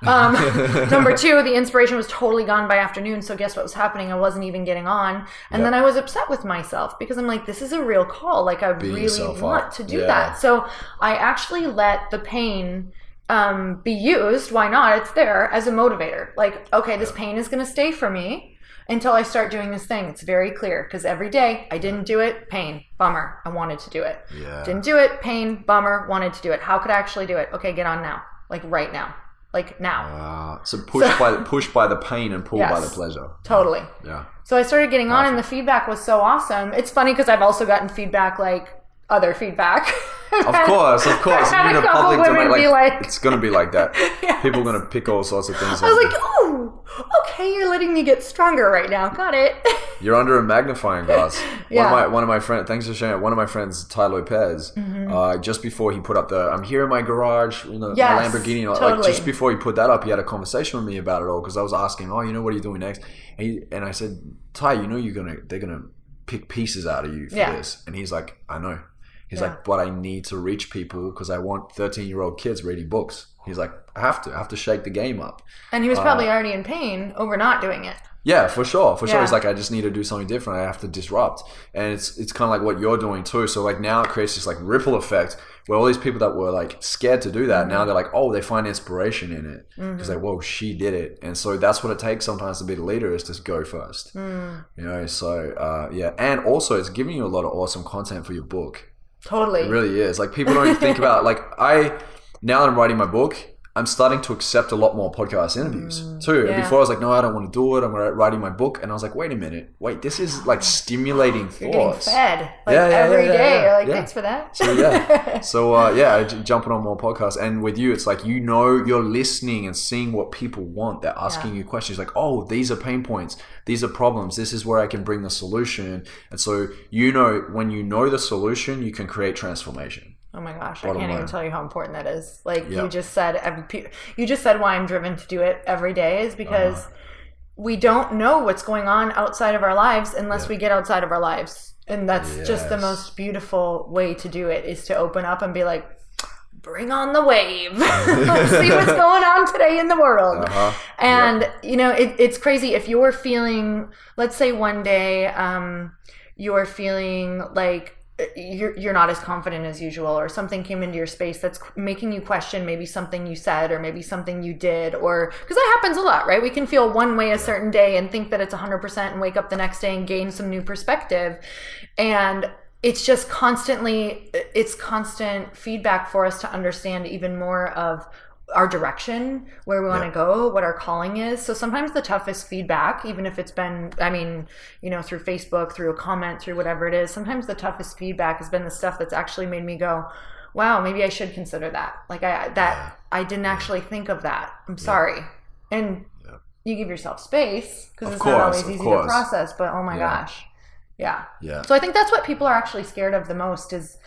Um, number two, the inspiration was totally gone by afternoon. So guess what was happening? I wasn't even getting on. And then I was upset with myself because I'm like, this is a real call. Like I really want up. to do Yeah. that. So I actually let the pain um, be used. Why not? It's there as a motivator. Like, okay, this pain is going to stay for me until I start doing this thing. It's very clear because every day I didn't do it, pain, bummer. I wanted to do it. Yeah. Didn't do it, pain, bummer, wanted to do it. How could I actually do it? Okay, get on now. Like right now. Like now. Uh, so push by push by the pain and pull by the pleasure. Totally. Yeah. So I started getting on, and the feedback was so awesome. It's funny because I've also gotten feedback like other feedback. Of course, of course. I've had a couple public women domain, be like- it's gonna be like that. Yes. People are gonna pick all sorts of things. I was like, oh, okay, you're letting me get stronger right now. Got it. You're under a magnifying glass. Yeah. One of my one of my friends. Thanks for sharing. One of my friends, Tai Lopez. Uh, just before he put up the, I'm here in my garage, you know, Mm-hmm. Yes, my Lamborghini. Like just before he put that up, he had a conversation with me about it all because I was asking, oh, you know, what are you doing next? And, he, and I said, Tai, you know, you're gonna, they're gonna pick pieces out of you for Yeah. this. And he's like, I know. He's Yeah. like, but I need to reach people because I want 13 year old kids reading books. He's like, I have to, I have to shake the game up. and he was probably already in pain over not doing it. Yeah, for sure, for sure. He's like, I just need to do something different. I have to disrupt, and it's it's kind of like what you're doing too. So like now it creates this like ripple effect where all these people that were like scared to do that Mm-hmm. now they're like, oh, they find inspiration in it because like, whoa, she did it, and so that's what it takes sometimes to be the leader is to go first. Mm. You know, so uh, yeah, and also it's giving you a lot of awesome content for your book. Totally. It really is. Like people don't even think about like I now that I'm writing my book, I'm starting to accept a lot more podcast interviews too. And Mm. Before I was like, no, I don't want to do it. I'm writing my book, and I was like, wait a minute, wait, this is like stimulating You're thoughts. fed like Yeah, yeah, every yeah, day. yeah, yeah. You're like, Yeah. thanks for that. So yeah, so uh, yeah, jumping on more podcasts, and with you, it's like you know you're listening and seeing what people want. They're asking you questions like, "Oh, these are pain points. These are problems. This is where I can bring the solution." And so you know when you know the solution, you can create transformation. Oh my gosh, I can't even tell you how important that is. Like Yeah. you just said, every, you just said why I'm driven to do it every day is because Uh-huh. we don't know what's going on outside of our lives unless we get outside of our lives, and that's just the most beautiful way to do it is to open up and be like, bring on the wave, let's see what's going on today in the world. Uh-huh. And you know, it, it's crazy if you're feeling, let's say one day, um, you're feeling like you're you're not as confident as usual, or something came into your space that's making you question maybe something you said, or maybe something you did, or because that happens a lot, right? We can feel one way a certain day and think that it's 100%, and wake up the next day and gain some new perspective, and it's just constantly it's constant feedback for us to understand even more of our direction where we want to Yeah. go what our calling is. So sometimes the toughest feedback even if it's been i mean you know through facebook through a comment through whatever it is sometimes the toughest feedback has been the stuff that's actually made me go wow maybe i should consider that. Like i that i didn't actually think of that. I'm sorry. And you give yourself space because it's course, not always easy course. to process but oh my Yeah. gosh. Yeah. Yeah. so I think that's what people are actually scared of the most is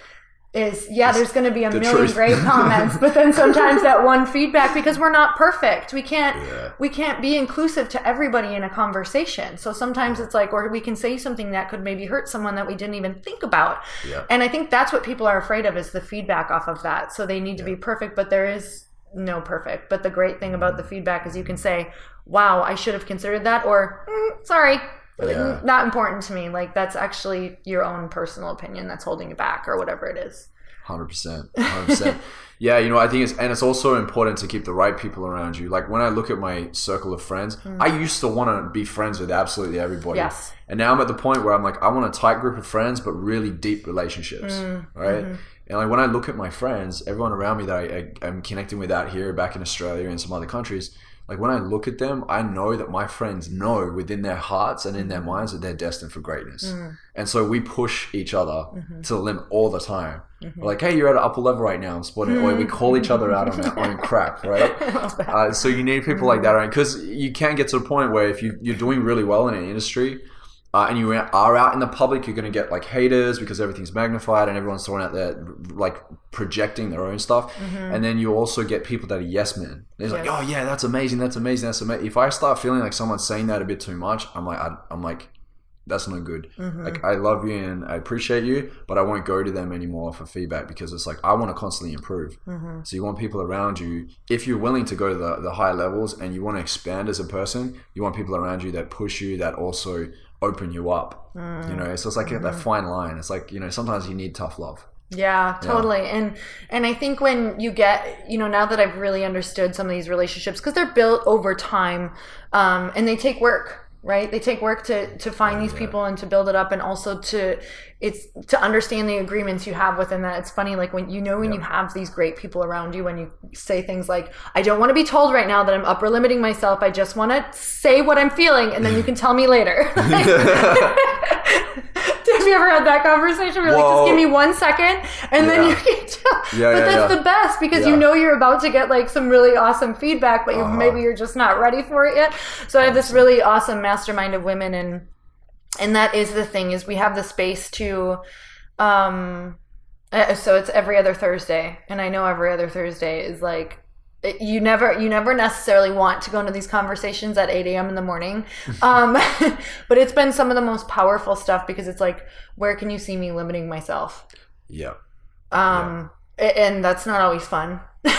is yeah, there's going to be a million truth. great comments, but then sometimes that one feedback because we're not perfect. We can't Yeah. we can't be inclusive to everybody in a conversation. So sometimes it's like or we can say something that could maybe hurt someone that we didn't even think about. Yeah. And I think that's what people are afraid of is the feedback off of that. So they need to be perfect, but there is no perfect. But the great thing about the feedback is you can say, "Wow, I should have considered that," or mm, "Sorry, Yeah. not important to me." Like that's actually your own personal opinion that's holding you back, or whatever it is. Hundred percent, hundred percent. Yeah, you know, I think it's and it's also important to keep the right people around you. Like when I look at my circle of friends, I used to want to be friends with absolutely everybody. Yes. And now I'm at the point where I'm like, I want a tight group of friends, but really deep relationships, Mm, right? mm-hmm. And like when I look at my friends, everyone around me that I, I, I'm connecting with out here, back in Australia and some other countries, like when I look at them, I know that my friends know within their hearts and in their minds that they're destined for greatness. And so we push each other to the limit all the time. We're like, hey, you're at an upper level right now. I'm spotting Or we call each other out on our own crap, right? Uh, so you need people like that, right? Because you can get to the point where if you, you're doing really well in an industry, uh, and you are out in the public, you're going to get like haters because everything's magnified and everyone's throwing out there like projecting their own stuff. Mm-hmm. And then you also get people that are yes men. They're like, oh yeah, that's amazing, that's amazing, that's amazing. If I start feeling like someone's saying that a bit too much, I'm like, I, I'm like, that's no good. Mm-hmm. Like I love you and I appreciate you, but I won't go to them anymore for feedback because it's like I want to constantly improve. Mm-hmm. So you want people around you. If you're willing to go to the, the high levels and you want to expand as a person, you want people around you that push you, that also open you up. You know, so it's like that fine line. It's like you know sometimes you need tough love. Yeah, totally. And and I think when you get, you know, now that I've really understood some of these relationships because they're built over time um and they take work, right? They take work to to find these people and to build it up and also to it's to understand the agreements you have within that. It's funny like when you know when you have these great people around you when you say things like I don't want to be told right now that I'm upper limiting myself. I just want to say what I'm feeling and then you can tell me later. Have you ever had that conversation? Where you're like, just give me one second, and then you can tell. Yeah, but yeah, that's yeah. the best because you know you're about to get like some really awesome feedback, but you, Uh-huh. maybe you're just not ready for it yet. So I have this really awesome mastermind of women, and and that is the thing is we have the space to. um uh, so it's every other Thursday, and I know every other Thursday is like you never you never necessarily want to go into these conversations at 8 a.m in the morning um, but it's been some of the most powerful stuff because it's like where can you see me limiting myself Yeah. um, a- and that's not always fun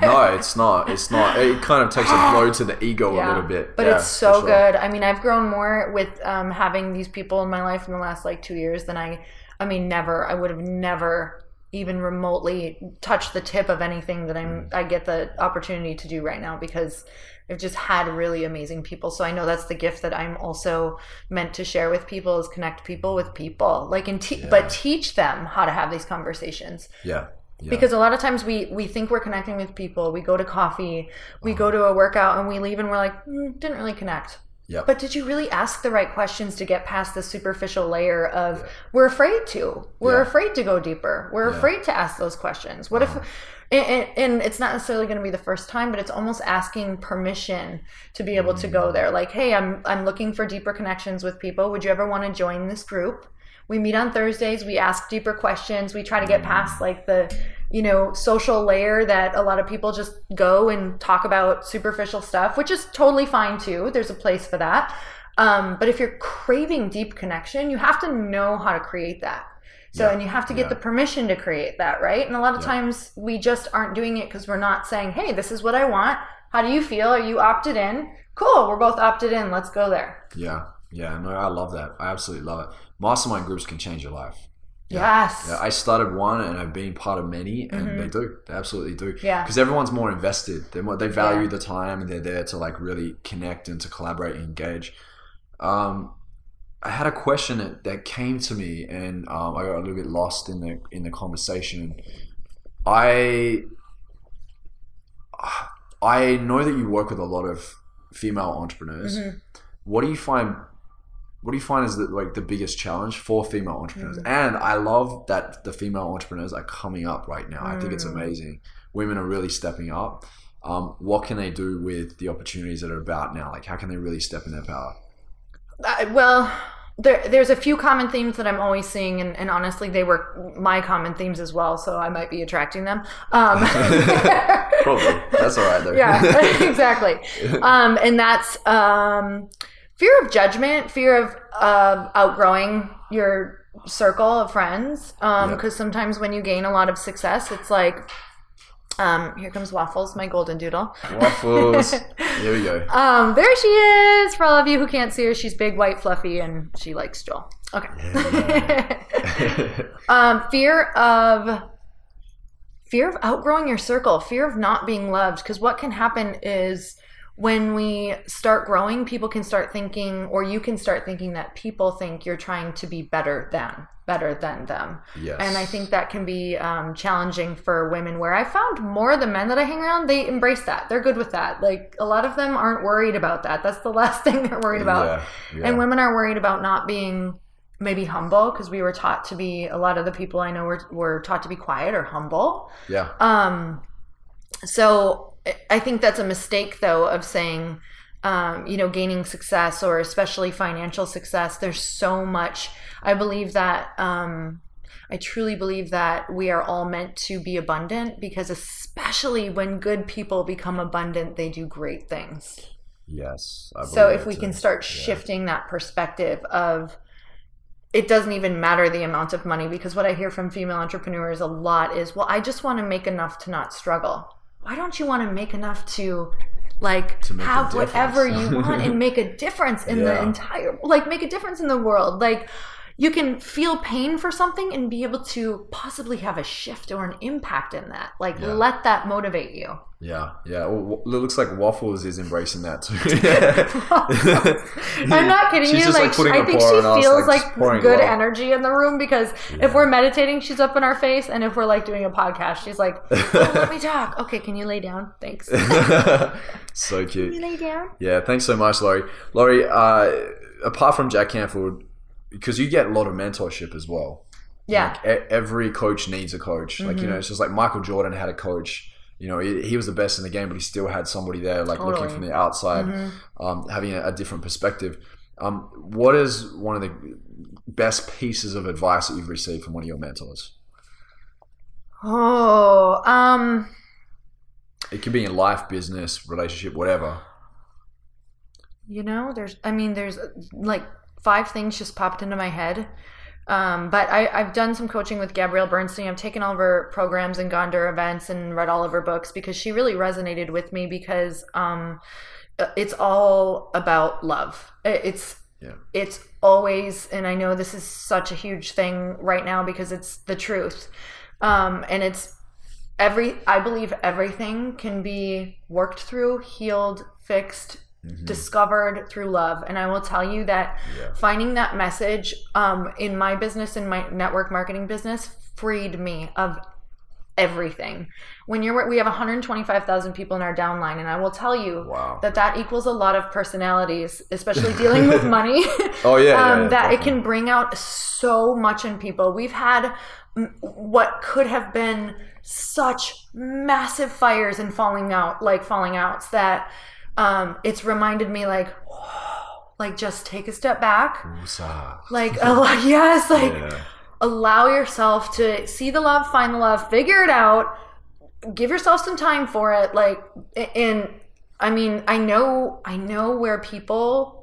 No, it's not. It's not. It kind of takes a blow to the ego a little bit. But Yeah, it's so sure. good. I mean, I've grown more with um, having these people in my life in the last like two years than I. I mean, never. I would have never even remotely touch the tip of anything that I'm. I get the opportunity to do right now because I've just had really amazing people. So I know that's the gift that I'm also meant to share with people is connect people with people. Like and te- but teach them how to have these conversations Yeah. Yeah. because a lot of times we we think we're connecting with people we go to coffee we Uh-huh. go to a workout and we leave and we're like mm, didn't really connect Yep. but did you really ask the right questions to get past the superficial layer of we're afraid to we're Yeah. afraid to go deeper we're Yeah. Uh-huh. afraid to ask those questions what if and, and, and it's not necessarily going to be the first time but it's almost asking permission to be able to Mm. go there. Like hey i'm i'm looking for deeper connections with people. Would you ever want to join this group? We meet on thursdays. We ask deeper questions. We try to get past like the you know social layer that a lot of people just go and talk about superficial stuff which is totally fine too. There's a place for that. Um, but if you're craving deep connection you have to know how to create that so Yeah, and you have to get yeah. the permission to create that right and a lot of times we just aren't doing it because we're not saying hey this is what i want how do you feel are you opted in cool we're both opted in let's go there Yeah. Yeah. No, I love that. I absolutely love it. Mastermind groups can change your life. yes Yeah, I started one and I've been part of many, and they do. They absolutely do. Mm-hmm. Yeah. Because everyone's more invested. They more, they value Yeah. the time, and they're there to like really connect and to collaborate and engage. Um, I had a question that, that came to me, and um, I got a little bit lost in the in the conversation. I I know that you work with a lot of female entrepreneurs. Mm-hmm. What do you find? What do you find is the, like the biggest challenge for female entrepreneurs? Mm. And I love that the female entrepreneurs are coming up right now. I think it's Mm. amazing. Women are really stepping up. Um, what can they do with the opportunities that are about now? Like, how can they really step in their power? Uh, well, there, there's a few common themes that I'm always seeing, and, and honestly, they were my common themes as well, so I might be attracting them. Um, Probably. That's all right though. yeah, exactly. Um, and that's um, fear of judgment, fear of of outgrowing your circle of friends. Because Yeah. sometimes when you gain a lot of success, it's like, um, here comes Waffles, my golden doodle. Waffles. Here we go. Um, there she is. For all of you who can't see her, she's big, white, fluffy, and she likes Joel. Okay. um, fear of fear of outgrowing your circle, fear of not being loved. Because what can happen is when we start growing, people can start thinking, or you can start thinking that people think you're trying to be better than, better than them. Yes. And I think that can be um, challenging for women. Where I found more of the men that I hang around, they embrace that. They're good with that. Like a lot of them aren't worried about that. That's the last thing they're worried about. Yeah, yeah. And women are worried about not being maybe humble because we were taught to be. A lot of the people I know were were taught to be quiet or humble. Yeah. Um, so I- think that's a mistake, though, of saying, um, you know, gaining success or especially financial success. There's so much. I believe that. Um, I truly believe that we are all meant to be abundant because, especially when good people become abundant, they do great things. Yes. I So if we that can too. start Yeah. shifting that perspective of it doesn't even matter the amount of money because what I hear from female entrepreneurs a lot is, well, I just want to make enough to not struggle. Why don't you want to make enough to like To have whatever you want and make a difference in the entire like make a difference in the world? Like you can feel pain for something and be able to possibly have a shift or an impact in that. Like Yeah. let that motivate you. Yeah, yeah. Well, it looks like Waffles is embracing that too. I'm not kidding She's you. just, Like, I think she feels just like, good love. energy in the room because if we're meditating, she's up in our face, and if we're like doing a podcast, she's like, oh, "Let me talk." Okay, can you lay down? Thanks. so cute. you lay down. Yeah, thanks so much, Lori. Lori, uh, apart from Jack Canfield, because you get a lot of mentorship as well. Yeah. Like, e- every coach needs a coach. Like, Mm-hmm. you know, it's just like Michael Jordan had a coach. You know, he, he was the best in the game, but he still had somebody there, like looking from the outside, Mm-hmm. um, having a, a different perspective. Um, what is one of the best pieces of advice that you've received from one of your mentors? Oh, um, It could be in life, business, relationship, whatever. you know, there's. I mean, there's like five things just popped into my head. Um, but I, I've done some coaching with Gabrielle Bernstein. I've taken all of her programs and gone to her events and read all of her books because she really resonated with me because um, uh, it's all about love. It's Yeah. it's always, and I know this is such a huge thing right now because it's the truth, um, and it's every. I believe everything can be worked through, healed, fixed, discovered through love. And I will tell you that Yeah. finding that message um, in my business, in my network marketing business, freed me of everything. When you're, we have 125,000 people in our downline, and I will tell you Wow. that that equals a lot of personalities, especially dealing with money. Oh, yeah, yeah, um, yeah, that it can bring out so much in people. We've had what could have been such massive fires and falling out, like falling outs, that um, it's reminded me, like, like just take a step back, like, oh yes, like Yeah. allow yourself to see the love, find the love, figure it out, give yourself some time for it. Like, and I mean, I know, I know where people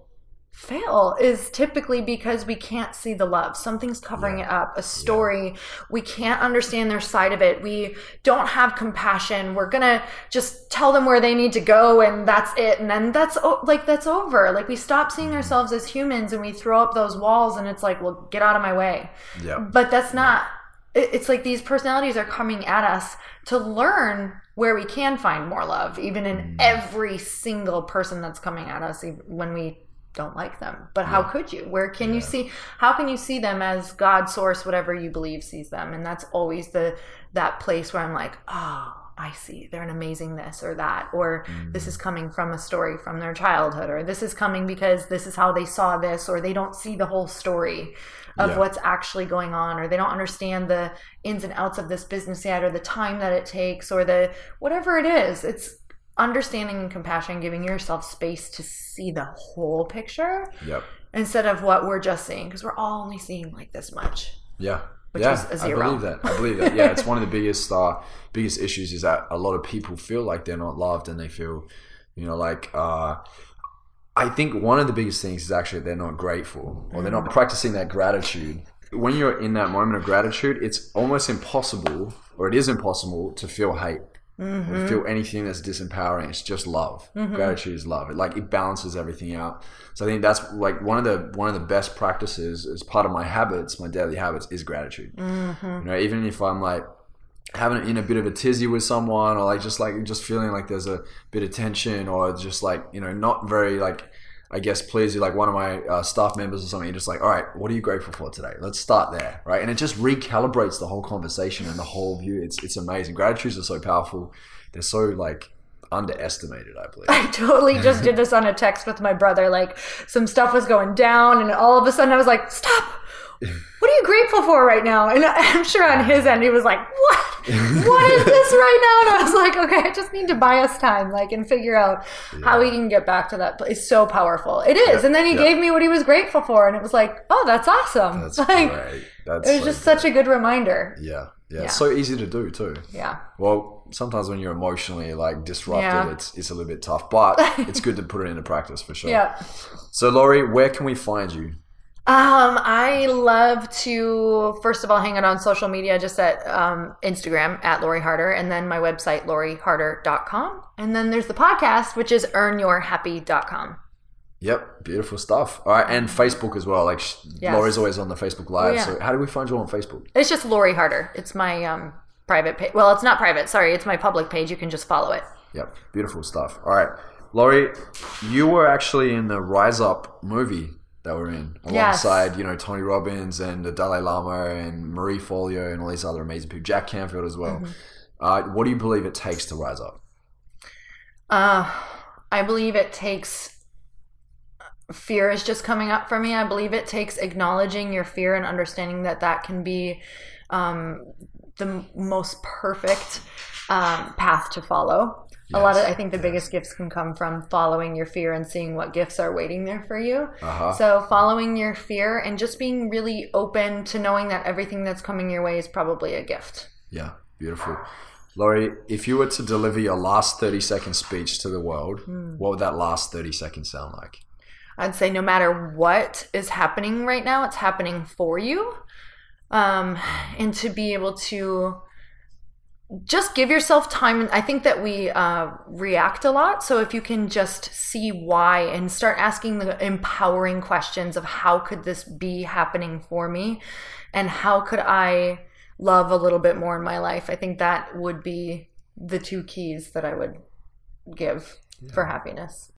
fail is typically because we can't see the love. Something's covering it up, a story. We can't understand their side of it. We don't have compassion. We're going to just tell them where they need to go and that's it. And then that's like, that's over. Like, we stop seeing mm-hmm. ourselves as humans and we throw up those walls and it's like, well, get out of my way. Yeah. But that's not. it- It's like these personalities are coming at us to learn where we can find more love, even in mm. every single person that's coming at us when we don't like them. But how could you? Where can you see? How can you see them as God, source, whatever you believe sees them? And that's always the that place where I'm like, oh, I see. They're an amazing this or that, or this mm. is coming from a story from their childhood, or this is coming because this is how they saw this, or they don't see the whole story of Yeah. what's actually going on, or they don't understand the ins and outs of this business yet, or the time that it takes, or the whatever it is. It's understanding and compassion, giving yourself space to see the whole picture Yep. instead of what we're just seeing, because we're all only seeing like this much. Yeah. Which yeah, is a I believe that. I believe that. Yeah, it's one of the biggest uh, biggest issues is that a lot of people feel like they're not loved and they feel, you know, like uh, I think one of the biggest things is actually they're not grateful or they're not practicing that gratitude. When you're in that moment of gratitude, it's almost impossible, or it is impossible, to feel hate. Mm-hmm. Or feel anything that's disempowering. It's just love. Gratitude is love. It like it balances everything out. So I think that's like one of the one of the best practices as part of my habits, my daily habits, is gratitude. Mm-hmm. You know, even if I'm like having in a bit of a tizzy with someone, or like just like just feeling like there's a bit of tension, or just like you know not very like I guess pleased with like one of my uh, staff members or something. You're just like, all right, what are you grateful for today? Let's start there, right? And it just recalibrates the whole conversation and the whole view. It's it's amazing. Gratitudes are so powerful. They're so like underestimated, I believe. I totally just did this on a text with my brother. Like some stuff was going down, and all of a sudden I was like, "Stop! What are you grateful for right now?" And I'm sure on his end he was like, "What? What is this right now?" And I was like, "Okay, I just need to buy us time, like, and figure out how we can get back to that place." It's so powerful. It is. and then he yeah. gave me what he was grateful for, and it was like, "Oh, that's awesome!" That's like, great. That's it was so just such a good reminder. yeah, yeah. Yeah. It's so easy to do too. Yeah. Well, sometimes when you're emotionally like disrupted, Yeah. it's it's a little bit tough, but it's good to put it into practice for sure. Yeah. So, Lori, where can we find you? Um, I love to first of all hang out on social media, just at um, Instagram at Lori Harder, and then my website loriharder.com, and then there's the podcast, which is earnyourhappy.com. Yep, beautiful stuff. All right, and Facebook as well. Like Yes. Lori's always on the Facebook Live. yeah. So how do we find you on Facebook? It's just Lori Harder. It's my um, private page. Well, it's not private. Sorry, it's my public page. You can just follow it. Yep, beautiful stuff. All right, Lori, you were actually in the Rise Up movie that we're in Yes. alongside you know Tony Robbins and the Dalai Lama and Marie Forleo and all these other amazing people. Jack Canfield as well. Mm-hmm. Uh, what do you believe it takes to rise up? Uh, I believe it takes fear is just coming up for me. I believe it takes acknowledging your fear and understanding that that can be um, the m- most perfect um, path to follow. A lot of, I think the biggest gifts can come from following your fear and seeing what gifts are waiting there for you. Uh-huh. So, following your fear and just being really open to knowing that everything that's coming your way is probably a gift. Yeah, beautiful. Lori, if you were to deliver your last 30 second speech to the world, Hmm. what would that last 30 seconds sound like? I'd say no matter what is happening right now, it's happening for you. Um, and to be able to just give yourself time. And I think that we uh, react a lot. So if you can just see why and start asking the empowering questions of how could this be happening for me and how could I love a little bit more in my life, I think that would be the two keys that I would give for happiness.